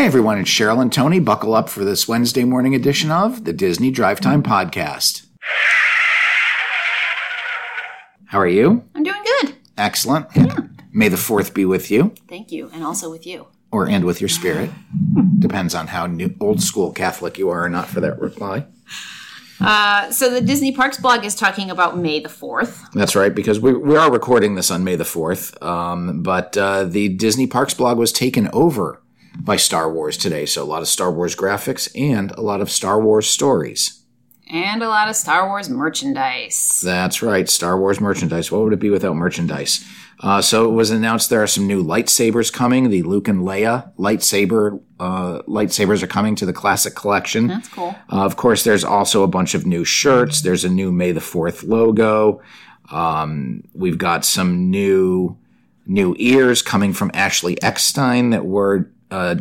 Hey everyone, it's Cheryl and Tony. Buckle up for this Wednesday morning edition of the Disney Drive Time Podcast. How are you? I'm doing good. Excellent. Yeah. May the fourth be with you, Thank you. And also with you. or and with your spirit. Depends on how new, old school Catholic you are or not for that reply. Uh, so the Disney Parks blog is talking about May the 4th. That's right, because we, we are recording this on May the 4th. Um, but uh, the Disney Parks blog was taken over by Star Wars today. So a lot of Star Wars graphics and a lot of Star Wars stories. And a lot of Star Wars merchandise. That's right, Star Wars merchandise. What would it be without merchandise? Uh, so it was announced there are some new lightsabers coming. The Luke and Leia lightsaber uh, lightsabers are coming to the classic collection. That's cool. Uh, of course, there's also a bunch of new shirts. There's a new May the Fourth logo. Um, we've got some new new ears coming from Ashley Eckstein that were uh,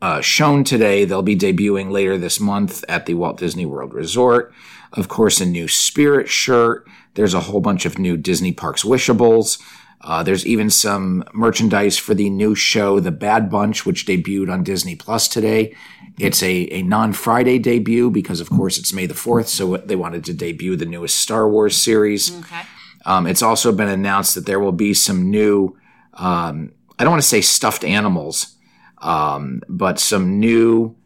uh, shown today. They'll be debuting later this month at the Walt Disney World Resort. Of course, a new Spirit shirt. There's a whole bunch of new Disney Parks wishables. Uh, there's even some merchandise for the new show, The Bad Batch, which debuted on Disney Plus today. It's a, a non Friday debut because, of course, it's May the 4th, so they wanted to debut the newest Star Wars series. Okay. Um, it's also been announced that there will be some new, um, I don't want to say stuffed animals, um, but some new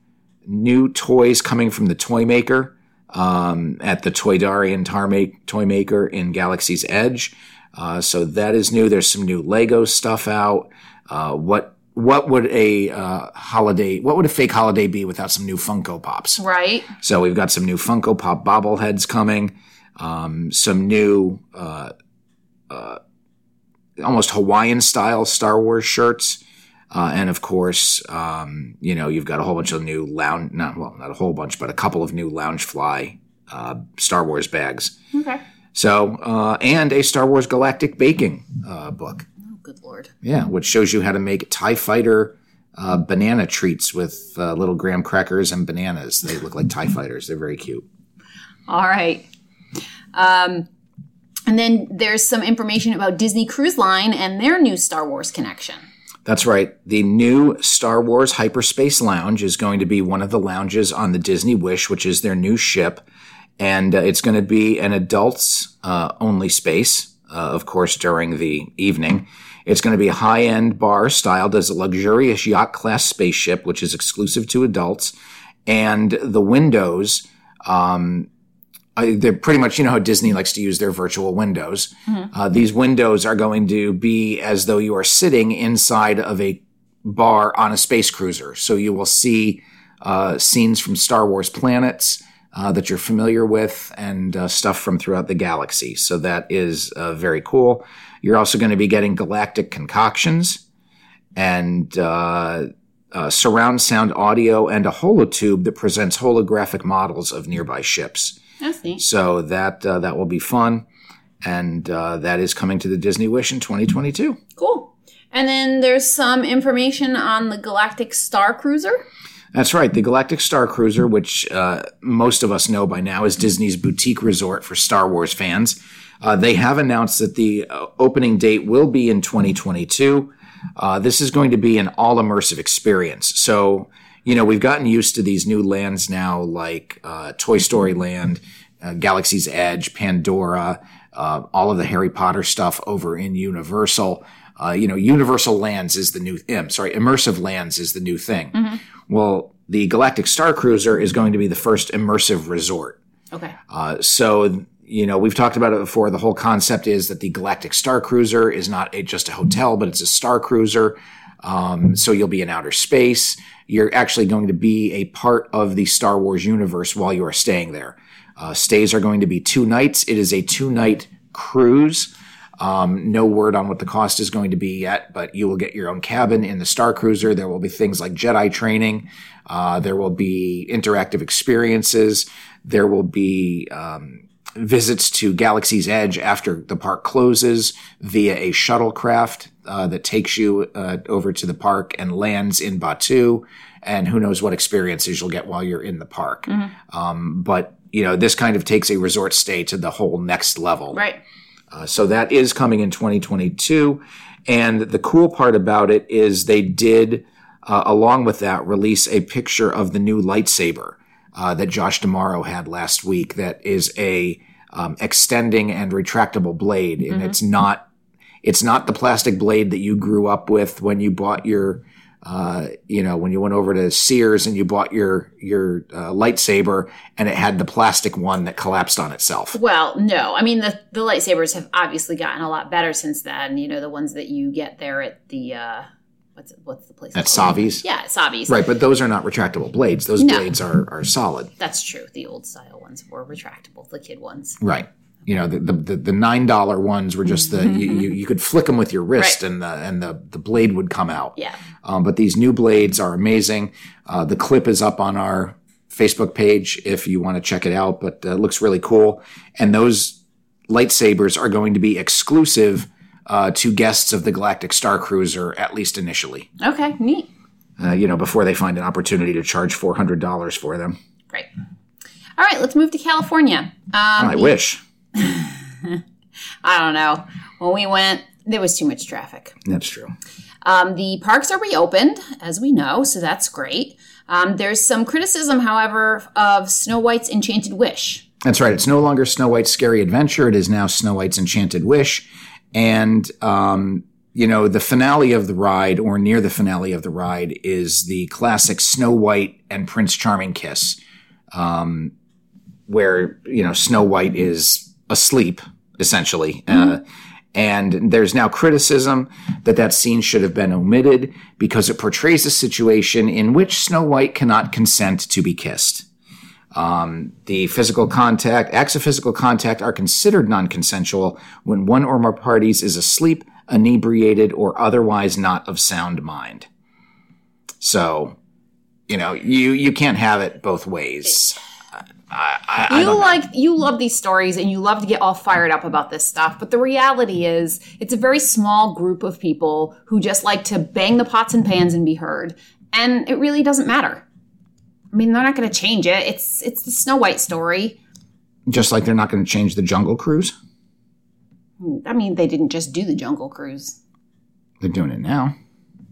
new toys coming from the toy maker um, at the Toydarian tar make, toy maker in Galaxy's Edge. Uh, so that is new. There's some new Lego stuff out. Uh, what what would a uh, holiday? What would a fake holiday be without some new Funko Pops? Right. So we've got some new Funko Pop bobbleheads coming, um, some new, uh, uh, almost Hawaiian style Star Wars shirts. Uh, and of course, um, you know, you've got a whole bunch of new lounge, not, well, not a whole bunch, but a couple of new Loungefly uh, Star Wars bags. Okay. So, uh, and a Star Wars Galactic Baking uh, book. Oh, good lord. Yeah, which shows you how to make TIE Fighter uh, banana treats with uh, little graham crackers and bananas. They look like TIE Fighters. They're very cute. All right. Um, and then there's some information about Disney Cruise Line and their new Star Wars connection. That's right. The new Star Wars Hyperspace Lounge is going to be one of the lounges on the Disney Wish, which is their new ship. And uh, it's going to be an adults uh, only space, uh, of course, during the evening. It's going to be a high end bar styled as a luxurious yacht class spaceship, which is exclusive to adults. And the windows, um, I, they're pretty much, you know how Disney likes to use their virtual windows. Uh, these windows are going to be as though you are sitting inside of a bar on a space cruiser. So you will see uh, scenes from Star Wars planets uh, that you're familiar with and uh, stuff from throughout the galaxy. So that is uh, very cool. You're also going to be getting galactic concoctions and uh, uh, surround sound audio and a holotube that presents holographic models of nearby ships. So that uh, that will be fun, and uh, that is coming to the Disney Wish in 2022. Cool. And then there's some information on the Galactic Star Cruiser. That's right, the Galactic Star Cruiser, which uh, most of us know by now is Disney's boutique resort for Star Wars fans. Uh, they have announced that the uh, opening date will be in 2022. Uh, this is going to be an all immersive experience. So, you know, we've gotten used to these new lands now, like uh, Toy Story Land, uh, Galaxy's Edge, Pandora, uh, all of the Harry Potter stuff over in Universal. Uh, you know, Universal Lands is the new. I'm sorry, immersive lands is the new thing. Well, the Galactic Star Cruiser is going to be the first immersive resort. Okay. Uh, so, you know, we've talked about it before. The whole concept is that the Galactic Star Cruiser is not a, just a hotel, but it's a star cruiser. Um, so you'll be in outer space. You're actually going to be a part of the Star Wars universe while you are staying there. Uh, stays are going to be two nights. It is a two night cruise. Um, no word on what the cost is going to be yet, but you will get your own cabin in the Star Cruiser. There will be things like Jedi training. Uh, there will be interactive experiences. There will be um, visits to Galaxy's Edge after the park closes via a shuttlecraft uh, that takes you uh, over to the park and lands in Batuu. And who knows what experiences you'll get while you're in the park. Um, but you know, this kind of takes a resort stay to the whole next level. Right. Uh, so that is coming in 2022. And the cool part about it is they did uh, along with that, release a picture of the new lightsaber uh, that Josh D'Amaro had last week. That is a um, extending and retractable blade, and it's not it's not the plastic blade that you grew up with when you bought your uh, you know, when you went over to Sears and you bought your your uh, lightsaber, and it had the plastic one that collapsed on itself. Well, no. I mean, the, the lightsabers have obviously gotten a lot better since then. You know, the ones that you get there at the, uh, what's what's the place? At? Savi's, Yeah, Savi's. right? But those are not retractable blades. Those No. blades are are solid, That's true. The old style ones were retractable, the kid ones. right? You know, the the, the, the nine dollar ones were just the you, you, you could flick them with your wrist, Right. and the and the the blade would come out. Yeah. Um, but these new blades are amazing. Uh, the clip is up on our Facebook page if you want to check it out, but uh, it looks really cool. And those lightsabers are going to be exclusive uh, to guests of the Galactic Star Cruiser, at least initially. Okay, neat. Uh, you know, before they find an opportunity to charge four hundred dollars for them. Great. All right, let's move to California. Um, I wish. I don't know. When we went, there was too much traffic. That's true. Um, the parks are reopened, as we know, so that's great. Um, there's some criticism, however, of Snow White's Enchanted Wish. That's right. It's no longer Snow White's Scary Adventure. It is now Snow White's Enchanted Wish. And, um, you know, the finale of the ride, or near the finale of the ride, is the classic Snow White and Prince Charming kiss, um, where, you know, Snow White is asleep, essentially. Uh, and there's now criticism that that scene should have been omitted because it portrays a situation in which Snow White cannot consent to be kissed. Um, the physical contact, acts of physical contact are considered non-consensual when one or more parties is asleep, inebriated, or otherwise not of sound mind. So, you know, you you can't have it both ways. I, I, I You know. like you love these stories and you love to get all fired up about this stuff, but the reality is it's a very small group of people who just like to bang the pots and pans and be heard, and it really doesn't matter. I mean, they're not going to change it. It's it's the Snow White story. Just like they're not going to change the Jungle Cruise. I mean, they didn't just do the Jungle Cruise. They're doing it now.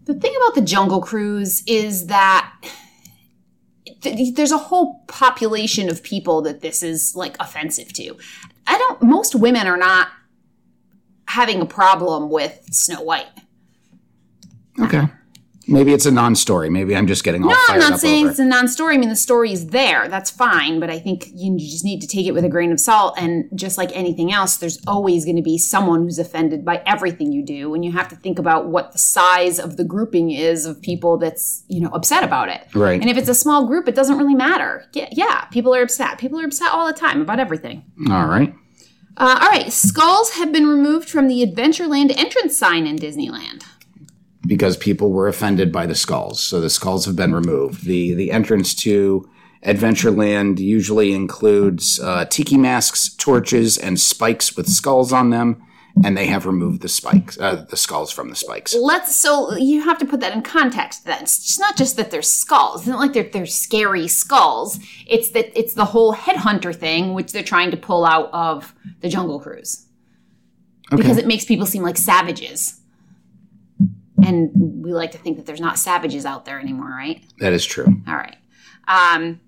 The thing about the Jungle Cruise is that th- there's a whole population of people that this is like offensive to. I don't. Most women are not having a problem with Snow White. Okay. Maybe it's a non-story. Maybe I'm just getting all No, I'm not saying it's a non-story. I mean, the story is there. That's fine, but I think you just need to take it with a grain of salt. And just like anything else, there's always going to be someone who's offended by everything you do, and you have to think about what the size of the grouping is of people that's you know upset about it. Right. And if it's a small group, it doesn't really matter. Yeah, yeah people are upset. People are upset all the time about everything. All right. Uh, all right, skulls have been removed from the Adventureland entrance sign in Disneyland. Because people were offended by the skulls. So the skulls have been removed. The the entrance to Adventureland usually includes uh, tiki masks, torches, and spikes with skulls on them, and they have removed the spikes, uh, the skulls from the spikes. Let's so you have to put that in context. Then it's not just that they're skulls. It's not like they're they're scary skulls. It's that it's the whole headhunter thing, which they're trying to pull out of the Jungle Cruise because it makes people seem like savages. And we like to think that there's not savages out there anymore, right? That is true. All right. Um,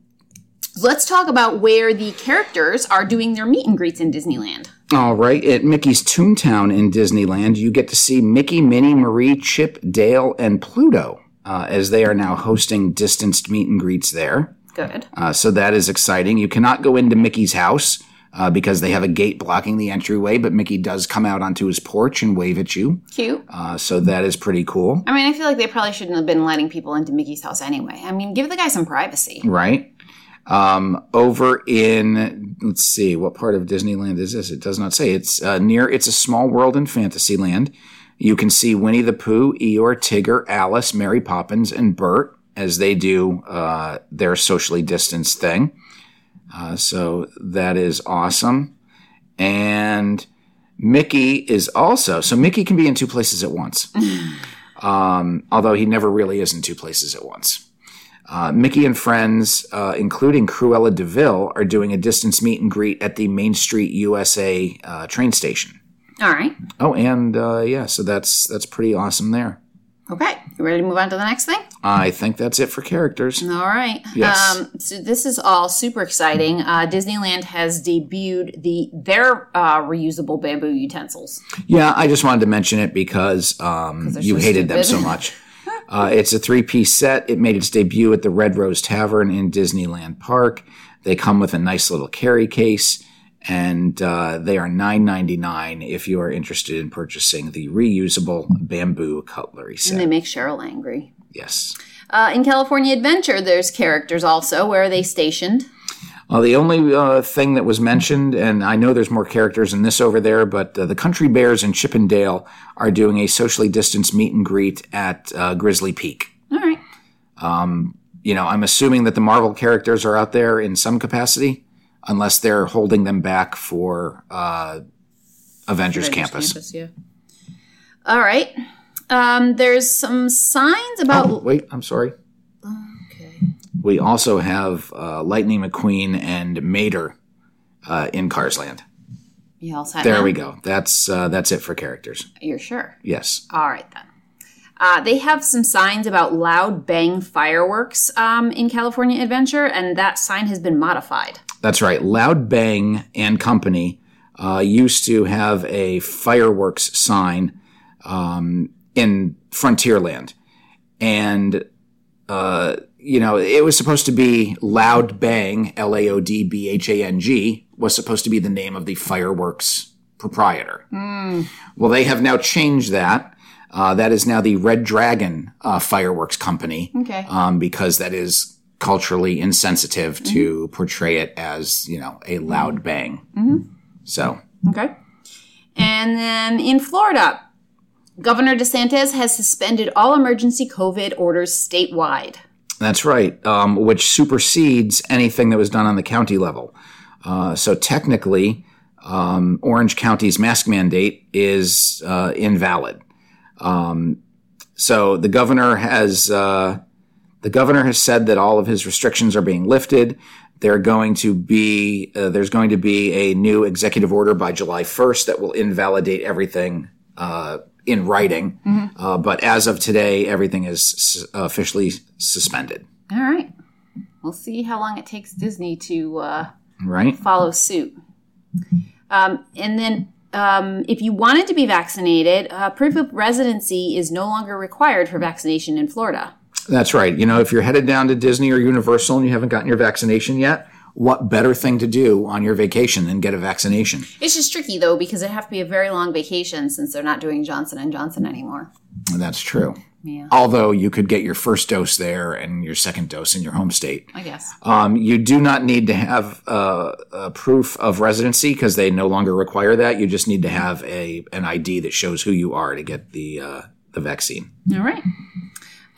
let's talk about where the characters are doing their meet and greets in Disneyland. All right, at Mickey's Toontown in Disneyland, you get to see Mickey, Minnie, Marie, Chip, Dale, and Pluto uh, as they are now hosting distanced meet and greets there. Good. Uh, so that is exciting. You cannot go into Mickey's house uh, because they have a gate blocking the entryway, but Mickey does come out onto his porch and wave at you. Cute. Uh, so that is pretty cool, I mean, I feel like they probably shouldn't have been letting people into Mickey's house anyway. I mean, give the guy some privacy. right? Um, over in, let's see, what part of Disneyland is this? It does not say. It's uh, near, it's a small world in Fantasyland. You can see Winnie the Pooh, Eeyore, Tigger, Alice, Mary Poppins, and Bert as they do uh, their socially distanced thing. Uh, so that is awesome. And Mickey is also, so Mickey can be in two places at once. um, although he never really is in two places at once. Uh, Mickey and friends, uh, including Cruella De Vil, are doing a distance meet and greet at the Main Street USA uh, train station. All right. Oh, and uh, yeah, so that's that's pretty awesome there. Okay, you ready to move on to the next thing? I think that's it for characters. All right. Yes. Um, so this is all super exciting. Uh, Disneyland has debuted the their uh, reusable bamboo utensils. Yeah, I just wanted to mention it because um, you so hated them so much. Uh, it's a three piece set. It made its debut at the Red Rose Tavern in Disneyland Park. They come with a nice little carry case, and uh, they are nine ninety nine if you are interested in purchasing the reusable bamboo cutlery And they make Cheryl angry. Yes. Uh, in California Adventure, there's characters also. Where are they stationed? Well, the only uh, thing that was mentioned, and I know there's more characters in this over there, but uh, the Country Bears in Chip 'n' Dale are doing a socially distanced meet and greet at uh, Grizzly Peak. All right. you know, I'm assuming that the Marvel characters are out there in some capacity, unless they're holding them back for uh, Avengers, Campus. yeah. All right. Um, there's some signs about. Oh, wait, I'm sorry. Okay. We also have uh, Lightning McQueen and Mater uh, in Carsland. You all set There now? we go. That's uh, that's it for characters. You're sure? Yes. All right then. Uh, they have some signs about loud bang fireworks um, in California Adventure, and that sign has been modified. That's right. Laod Bhang and Company uh, used to have a fireworks sign um, in Frontierland. And, uh, you know, it was supposed to be Laod Bhang, L A O D B H A N G, was supposed to be the name of the fireworks proprietor. Well, they have now changed that. Uh, that is now the Red Dragon uh, Fireworks Company Okay. um, because that is culturally insensitive to portray it as you know a loud bang. So Okay. And then in Florida, Governor DeSantis has suspended all emergency COVID orders statewide. that's right, um, which supersedes anything that was done on the county level. Uh, so technically, um, Orange County's mask mandate is uh, invalid. Um, so the governor has uh, the governor has said that all of his restrictions are being lifted. They're going to be uh, there's going to be a new executive order by July 1st that will invalidate everything uh, in writing. Uh, but as of today, everything is s- officially suspended. All right. We'll see how long it takes Disney to uh, Right? follow suit. Um, and then, um, if you wanted to be vaccinated, uh, proof of residency is no longer required for vaccination in Florida. That's right. You know, if you're headed down to Disney or Universal and you haven't gotten your vaccination yet, what better thing to do on your vacation than get a vaccination? It's just tricky though because it have to be a very long vacation since they're not doing Johnson and Johnson anymore. And that's true. Yeah, Although you could get your first dose there and your second dose in your home state. I guess. Um, you do not need to have uh, a proof of residency because they no longer require that. You just need to have a an ID that shows who you are to get the uh, the vaccine. All right.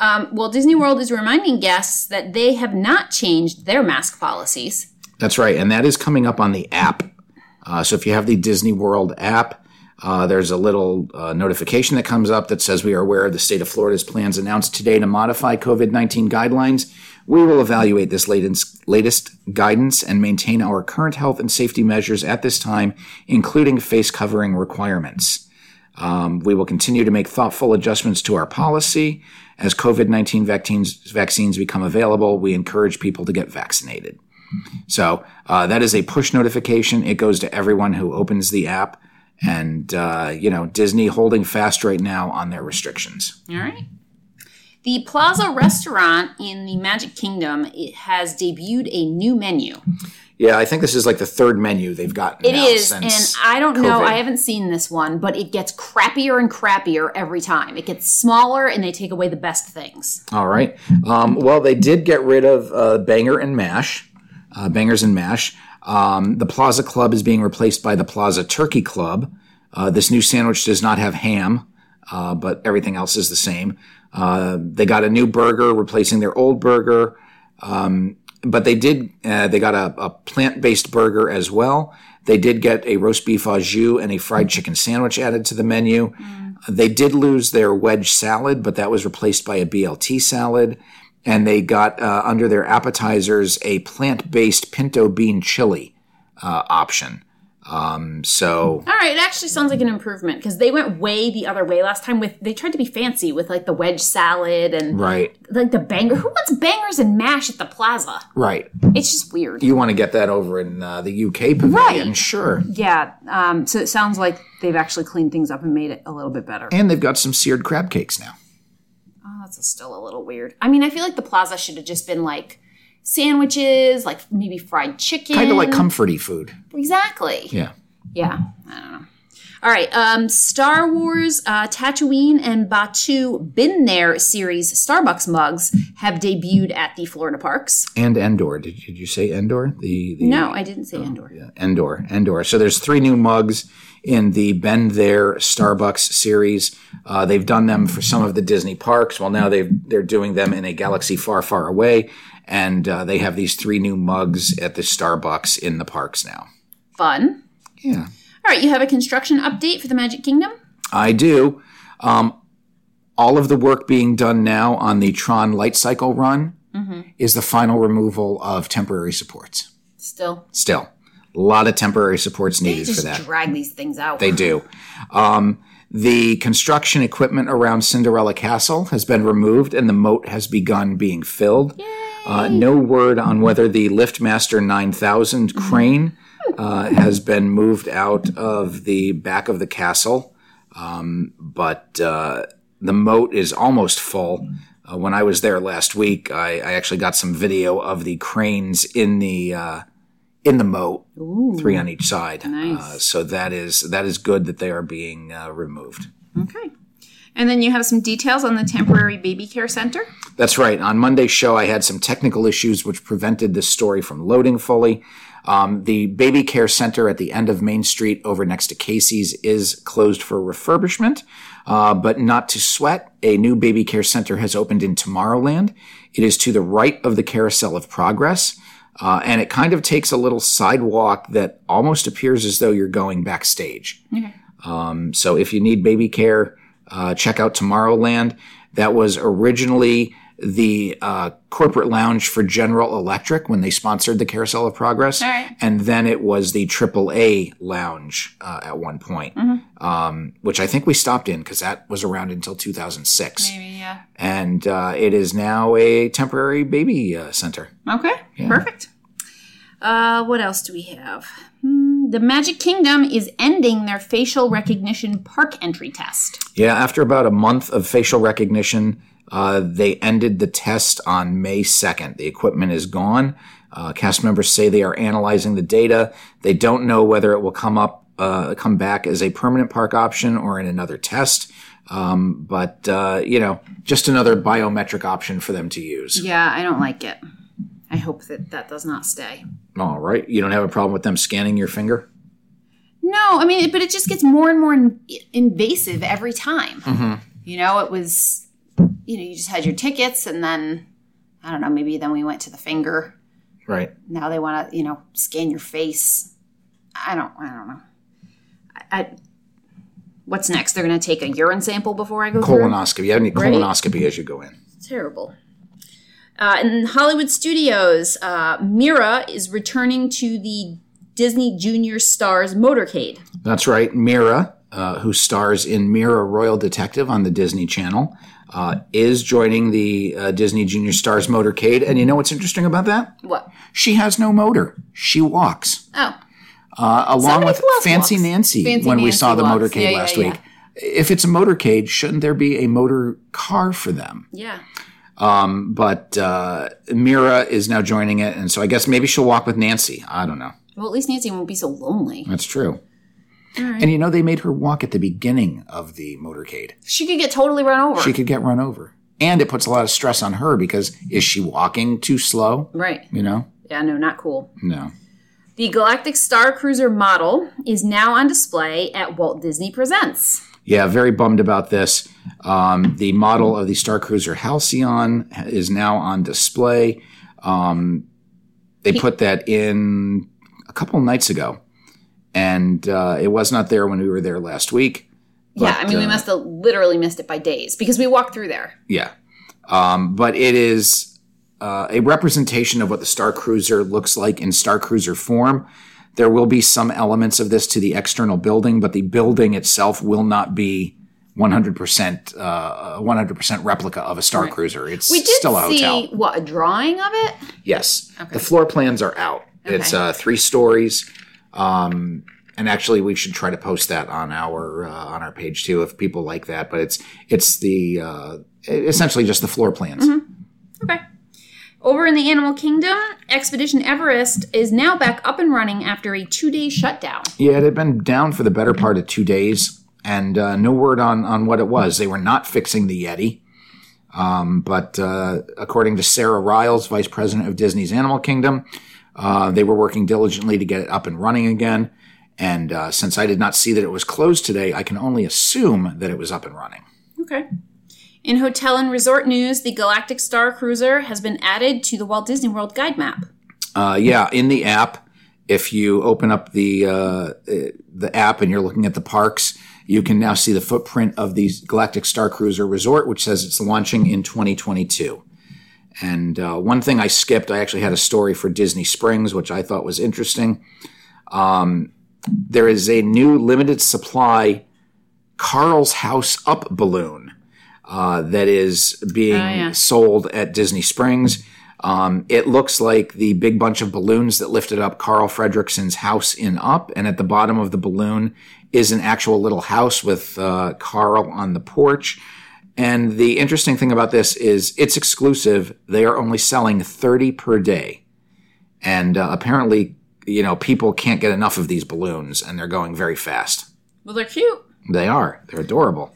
Um, well, Disney World is reminding guests that they have not changed their mask policies. That's right, and that is coming up on the app. Uh, so if you have the Disney World app, uh, there's a little uh, notification that comes up that says we are aware of the state of Florida's plans announced today to modify COVID 19 guidelines. We will evaluate this latest, latest guidance and maintain our current health and safety measures at this time, including face covering requirements. Um, we will continue to make thoughtful adjustments to our policy. As COVID 19 vaccines, vaccines become available, we encourage people to get vaccinated. So uh, that is a push notification. It goes to everyone who opens the app. And, uh, you know, Disney holding fast right now on their restrictions. All right. The Plaza restaurant in the Magic Kingdom it has debuted a new menu. Yeah, I think this is like the third menu they've gotten. It is, and I don't know. I haven't seen this one, but it gets crappier and crappier every time. It gets smaller, and they take away the best things. All right. Um, well, they did get rid of uh, Banger and Mash, uh, Bangers and Mash. Um, the Plaza Club is being replaced by the Plaza Turkey Club. Uh, this new sandwich does not have ham, uh, but everything else is the same. Uh, they got a new burger replacing their old burger. Um, but they did, uh, they got a, a plant based burger as well. They did get a roast beef au jus and a fried chicken sandwich added to the menu. They did lose their wedge salad, but that was replaced by a BLT salad. And they got uh, under their appetizers a plant based pinto bean chili uh, option. Um, so All right, it actually sounds like an improvement because they went way the other way last time. With they tried to be fancy with like the wedge salad and right, like the banger. Who wants bangers and mash at the plaza? right. It's just weird. You want to get that over in uh, the UK pavilion, Right. sure. Yeah. Um, so it sounds like they've actually cleaned things up and made it a little bit better. And they've got some seared crab cakes now. Oh, that's still a little weird. I mean, I feel like the plaza should have just been like sandwiches, like maybe fried chicken. Kind of like comforty food. exactly. Yeah. Yeah, I don't know. All right, um, Star Wars, uh, Tatooine, and Batuu Been There series Starbucks mugs have debuted at the Florida parks. And Endor. Did, did you say Endor? The, the No, I didn't say Endor. Yeah, Endor, Endor. So there's three new mugs in the Been There Starbucks series. Uh, they've done them for some of the Disney parks. Well, now they've they're doing them in a galaxy far, far away, and uh, they have these three new mugs at the Starbucks in the parks now. Fun. Yeah, All right, you have a construction update for the Magic Kingdom? I do. Um, all of the work being done now on the Tron Light Cycle run is the final removal of temporary supports. Still. Still, a lot of temporary supports They needed for just that. drag these things out. They do. Um, the construction equipment around Cinderella Castle has been removed and the moat has begun being filled. Uh, no word on whether the LiftMaster 9000 crane uh, has been moved out of the back of the castle, um, but uh, the moat is almost full. Uh, when I was there last week, I, I actually got some video of the cranes in the uh, in the moat, three on each side. Nice. Uh, so that is that is good that they are being uh, removed. Okay. And then you have some details on the temporary baby care center. That's right. On Monday's show, I had some technical issues which prevented this story from loading fully. Um, the baby care center at the end of Main Street over next to Casey's is closed for refurbishment, uh, but not to sweat. A new baby care center has opened in Tomorrowland. It is to the right of the Carousel of Progress. Uh, and it kind of takes a little sidewalk that almost appears as though you're going backstage. Um, so if you need baby care, uh, check out Tomorrowland. That was originally the uh, corporate lounge for General Electric when they sponsored the Carousel of Progress, right. and then it was the AAA lounge uh, at one point, um, which I think we stopped in because that was around until 2006, Maybe, yeah. and uh, it is now a temporary baby uh, center. Okay, perfect. Uh, what else do we have? Hmm, the Magic Kingdom is ending their facial recognition park entry test. Yeah, after about a month of facial recognition, uh, they ended the test on May 2nd. The equipment is gone. Uh, cast members say they are analyzing the data. They don't know whether it will come up, uh, come back as a permanent park option or in another test. Um, but uh, you know, just another biometric option for them to use. Yeah, I don't like it. I hope that that does not stay. All right, you don't have a problem with them scanning your finger? No, I mean, but it just gets more and more in- invasive every time. Mm-hmm. You know, it was, you know, you just had your tickets, and then I don't know, maybe then we went to the finger. Right. Now they want to, you know, scan your face. I don't, I don't know. I, I what's next? They're going to take a urine sample before I go through. Colonoscopy. You have any Right. colonoscopy as you go in. Terrible. Uh, in Hollywood studios, uh, Mira is returning to the Disney Junior Stars motorcade. That's right. Mira, uh, who stars in Mira Royal Detective on the Disney Channel, uh, is joining the uh, Disney Junior Stars motorcade. And you know what's interesting about that? What? She has no motor. She walks. Oh, Uh, along Somebody with Fancy walks? Nancy Fancy when we saw the walks. motorcade Yeah, yeah, last yeah. week. If it's a motorcade, shouldn't there be a motor car for them? yeah. Um, but uh, Mira is now joining it. And so I guess maybe she'll walk with Nancy. I don't know. Well, at least Nancy won't be so lonely. That's true. Right. And you know, they made her walk at the beginning of the motorcade. She could get totally run over. she could get run over. And it puts a lot of stress on her because is she walking too slow? right. You know? Yeah, no, not cool. No. The Galactic Star Cruiser model is now on display at Walt Disney Presents. Yeah, very bummed about this. Um, the model of the Star Cruiser Halcyon is now on display. Um, they put that in a couple nights ago, and uh, it was not there when we were there last week. yeah, I mean, we uh, must have literally missed it by days because we walked through there. Yeah. Um, but it is uh, a representation of what the Star Cruiser looks like in Star Cruiser form. There will be some elements of this to the external building, but the building itself will not be 100% uh, 100% replica of a Star Cruiser. It's We did still a see what a drawing of it. Yes. The floor plans are out. It's uh, three stories. Um, and actually, we should try to post that on our uh, on our page too, if people like that. But it's it's the uh, essentially just the floor plans. Okay. Over in the animal kingdom, Expedition Everest is now back up and running after a two-day shutdown. Yeah, it had been down for the better part of two days, and uh, no word on on what it was. They were not fixing the Yeti. Um, but uh, according to Sarah Riles, vice president of Disney's Animal Kingdom, uh, they were working diligently to get it up and running again. And uh, since I did not see that it was closed today, I can only assume that it was up and running. Okay. In hotel and resort news, the Galactic Star Cruiser has been added to the Walt Disney World Guide Map. Uh, yeah, in the app, if you open up the uh, uh, the app and you're looking at the parks, you can now see the footprint of the Galactic Star Cruiser Resort, which says it's launching in 2022. And uh, one thing I skipped, I actually had a story for Disney Springs, which I thought was interesting. Um, there is a new limited supply Carl's House Up balloon uh, that is being yeah. sold at Disney Springs. Um, it looks like the big bunch of balloons that lifted up Carl Fredricksen's house in Up, and at the bottom of the balloon is an actual little house with uh, Carl on the porch. And the interesting thing about this is it's exclusive. They are only selling 30 per day. And uh, apparently, you know, people can't get enough of these balloons, and they're going very fast. Well, they're cute. They are. They're adorable.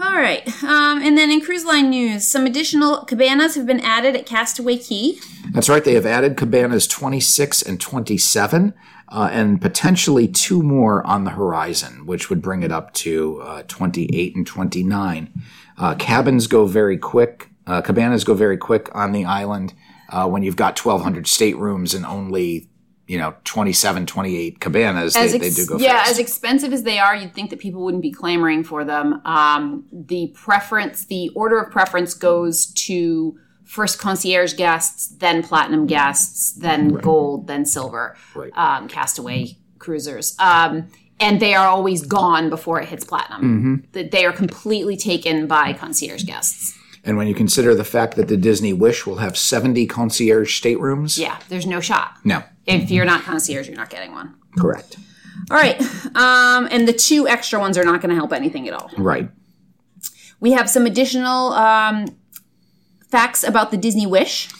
All right. Um, and then in cruise line news, some additional cabanas have been added at Castaway Cay. That's right. They have added cabanas 26 and 27, uh, and potentially two more on the horizon, which would bring it up to uh, 28 and 29. Uh, cabins go very quick. Uh, cabanas go very quick on the island uh, when you've got 1,200 staterooms and only, you know, 27, 28 cabanas. They, As they ex- do go yeah, fast. as expensive as they are, you'd think that people wouldn't be clamoring for them. Um, the preference, the order of preference goes to first concierge guests, then platinum guests, then gold, then silver. Right. Um, castaway cruisers. Um, and they are always gone before it hits platinum. That They are completely taken by concierge guests. and when you consider the fact that the Disney Wish will have 70 concierge staterooms, Yeah, there's no shot. no, If you're not concierge, you're not getting one. correct. All right. Um, and the two extra ones are not going to help anything at all. Right. We have some additional um, facts about the Disney Wish.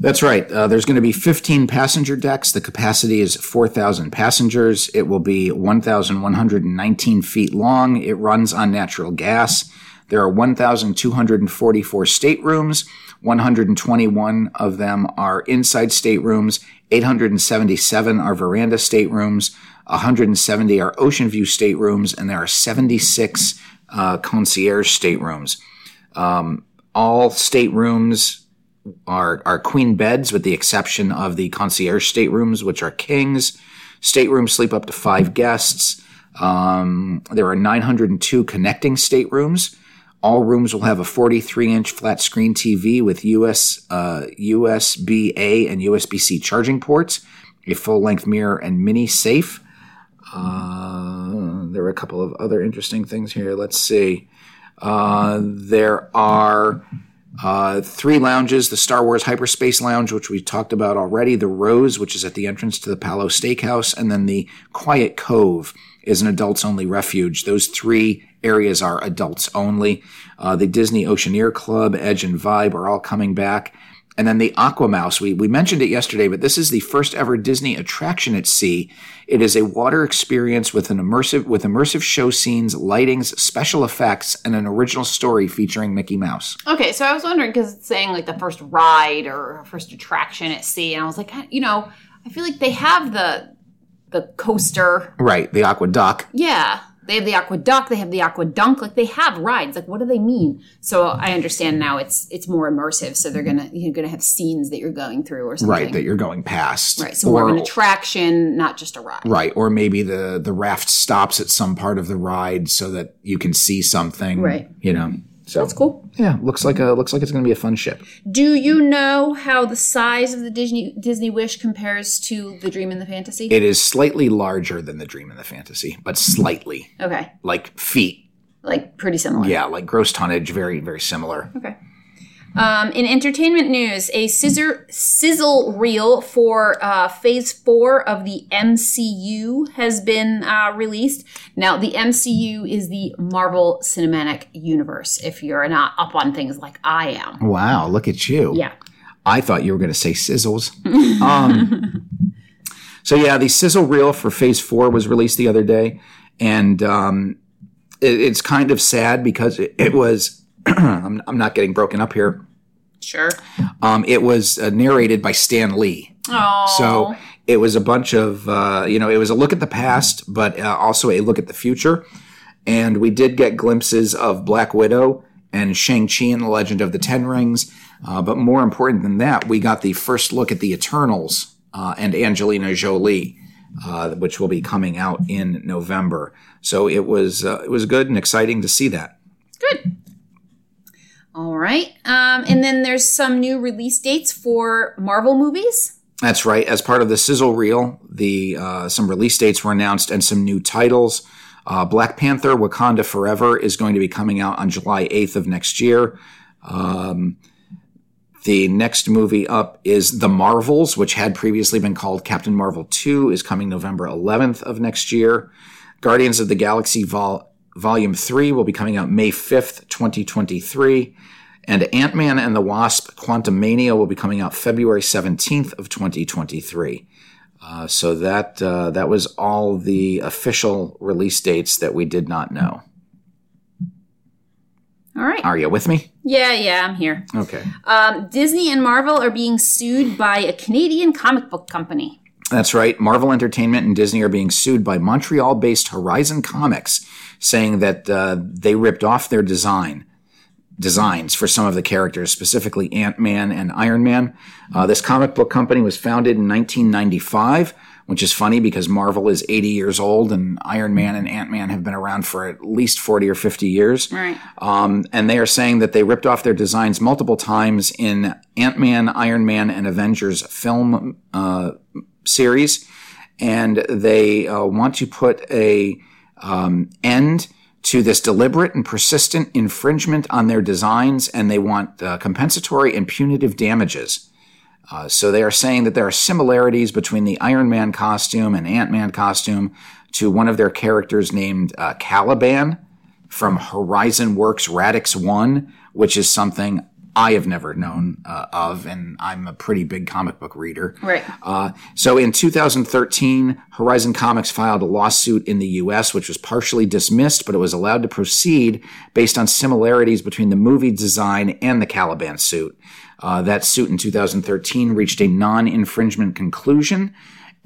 That's right. Uh, there's going to be 15 passenger decks. The capacity is 4,000 passengers. It will be 1,119 feet long. It runs on natural gas. There are 1,244 staterooms. 121 of them are inside staterooms. 877 are veranda staterooms. 170 are ocean view staterooms, and there are 76 uh, concierge staterooms. Um, all staterooms are are queen beds, with the exception of the concierge staterooms, which are kings. Staterooms sleep up to five guests. Um, there are 902 connecting staterooms. All rooms will have a 43 inch flat screen TV with US, uh, USB A and USB C charging ports, a full length mirror, and mini safe. Uh, there are a couple of other interesting things here. Let's see. Uh, there are uh, three lounges the Star Wars Hyperspace Lounge, which we talked about already, the Rose, which is at the entrance to the Palo Steakhouse, and then the Quiet Cove is an adults only refuge. Those three areas are adults only. Uh, the Disney Oceaneer Club, Edge and Vibe are all coming back. And then the Aqua Mouse, we, we mentioned it yesterday, but this is the first ever Disney attraction at sea. It is a water experience with an immersive, with immersive show scenes, lightings, special effects, and an original story featuring Mickey Mouse. Okay, so I was wondering because it's saying like the first ride or first attraction at sea, and I was like, you know, I feel like they have the the coaster. Right, the Aqua Duck. Yeah, they have the aqua duck, they have the aqua dunk. Like they have rides. Like what do they mean? So I understand now. It's it's more immersive. So they're gonna you're gonna have scenes that you're going through or something. Right, that you're going past. Right, so more of an attraction, not just a ride. Right, or maybe the the raft stops at some part of the ride so that you can see something. Right. You know. So That's cool. Yeah, looks like a looks like it's going to be a fun ship. Do you know how the size of the Disney Disney Wish compares to the Dream and the Fantasy? It is slightly larger than the Dream and the Fantasy, but slightly okay, like feet. like pretty similar. Yeah, like gross tonnage, very very similar. Okay. Um, in entertainment news, a scissor sizzle reel for uh, Phase Four of the MCU has been uh, released. Now, the MCU is the Marvel Cinematic Universe. If you're not up on things like I am, Wow, look at you. yeah. I thought you were going to say sizzles. um, so yeah, the sizzle reel for Phase Four was released the other day, and um, it, it's kind of sad because it, it was. I'm, I'm not getting broken up here. Sure. Um, it was uh, narrated by Stan Lee. Oh, So it was a bunch of, uh, you know, it was a look at the past, but uh, also a look at the future. And we did get glimpses of Black Widow and Shang-Chi and the Legend of the Ten Rings. Uh, but more important than that, we got the first look at the Eternals uh, and Angelina Jolie, uh, which will be coming out in November. So it was uh, it was good and exciting to see that. good. All right. Um, and then there's some new release dates for Marvel movies. That's right. As part of the sizzle reel, the uh, some release dates were announced and some new titles. Uh, Black Panther: Wakanda Forever is going to be coming out on July 8th of next year. Um, the next movie up is The Marvels, which had previously been called Captain Marvel 2, is coming November 11th of next year. Guardians of the Galaxy Vol- Volume 3 will be coming out May 5th, 2023. And Ant Man and the Wasp Quantumania will be coming out February 17th of 2023. Uh, so that uh, that was all the official release dates that we did not know. All right. Are you with me? Yeah, yeah, I'm here. Okay. Um, Disney and Marvel are being sued by a Canadian comic book company. That's right. Marvel Entertainment and Disney are being sued by Montreal based Horizon Comics, saying that uh, they ripped off their design designs for some of the characters, specifically Ant Man and Iron Man. Uh, this comic book company was founded in 1995, which is funny because Marvel is 80 years old and Iron Man and Ant Man have been around for at least 40 or 50 years. Right. Um, and they are saying that they ripped off their designs multiple times in Ant Man, Iron Man, and Avengers film uh, series. And they uh, want to put a um, end to this deliberate and persistent infringement on their designs, and they want uh, compensatory and punitive damages. Uh, so they are saying that there are similarities between the Iron Man costume and Ant Man costume to one of their characters named uh, Caliban from Horizon Works Radix 1, which is something I have never known uh, of, and I'm a pretty big comic book reader. Right. Uh, so in 2013, Horizon Comics filed a lawsuit in the U.S., which was partially dismissed, but it was allowed to proceed based on similarities between the movie design and the Caliban suit. Uh, that suit in 2013 reached a non-infringement conclusion,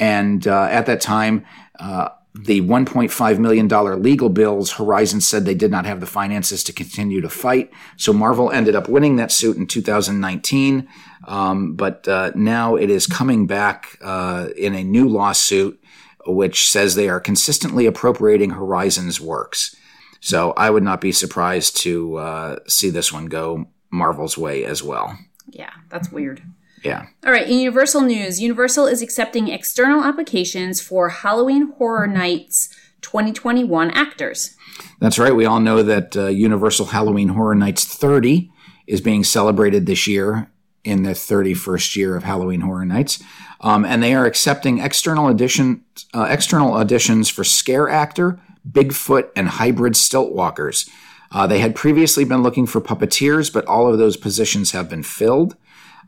and uh, at that time, uh, the $1.5 million legal bills, Horizon said they did not have the finances to continue to fight. So Marvel ended up winning that suit in 2019. Um, but uh, now it is coming back uh, in a new lawsuit, which says they are consistently appropriating Horizon's works. So I would not be surprised to uh, see this one go Marvel's way as well. Yeah, that's weird. Yeah. All right, in Universal News, Universal is accepting external applications for Halloween Horror Nights 2021 actors. That's right. We all know that uh, Universal Halloween Horror Nights 30 is being celebrated this year in the 31st year of Halloween Horror Nights. Um, and they are accepting external audition, uh, external auditions for scare actor, Bigfoot, and hybrid stilt walkers. Uh, they had previously been looking for puppeteers, but all of those positions have been filled.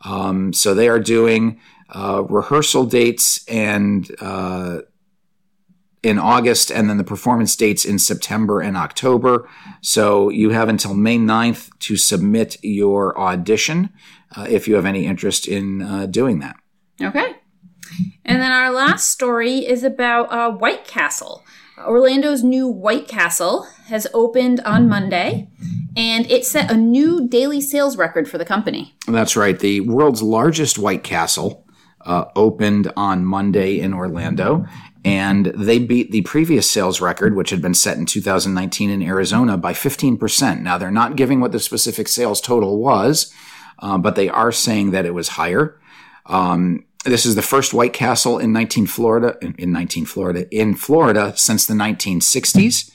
Um, so they are doing uh, rehearsal dates and uh, in August, and then the performance dates in September and October. So you have until May 9th to submit your audition uh, if you have any interest in uh, doing that. Okay. And then our last story is about uh, White Castle. Orlando's new White Castle has opened on Monday, and it set a new daily sales record for the company. That's right. The world's largest White Castle uh, opened on Monday in Orlando, and they beat the previous sales record, which had been set in 2019 in Arizona, by 15%. Now, they're not giving what the specific sales total was, uh, but they are saying that it was higher. Um, this is the first White Castle in 19 Florida in, in 19 Florida in Florida since the 1960s.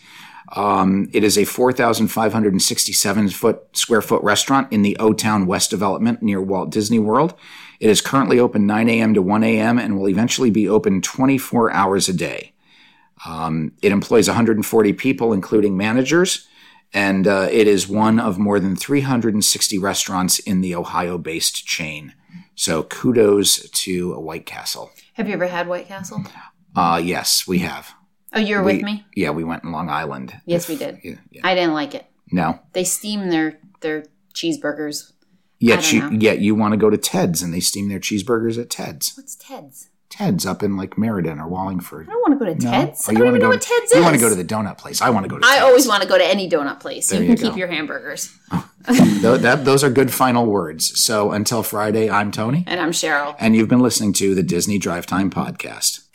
Um, it is a 4,567 foot square foot restaurant in the O Town West development near Walt Disney World. It is currently open 9 a.m. to 1 a.m. and will eventually be open 24 hours a day. Um, it employs 140 people, including managers, and uh, it is one of more than 360 restaurants in the Ohio based chain. So kudos to White Castle. Have you ever had White Castle? Uh, yes, we have. Oh, you were We- with me. Yeah, we went in Long Island. Yes, we did. Yeah, yeah. I didn't like it. No. They steam their their cheeseburgers. Yet you, know. yet you want to go to Ted's and they steam their cheeseburgers at Ted's. What's Ted's? Ted's up in like Meriden or Wallingford. I don't want to go to No? Oh, Ted's. Oh, I don't even know go what to- Ted's You is. want to go to the donut place. I want to go to I Ted's. always want to go to any donut place. There you you can keep go. your hamburgers. That, those are good final words. So until Friday, I'm Tony, And I'm Cheryl. and you've been listening to the Disney Drive Time Podcast.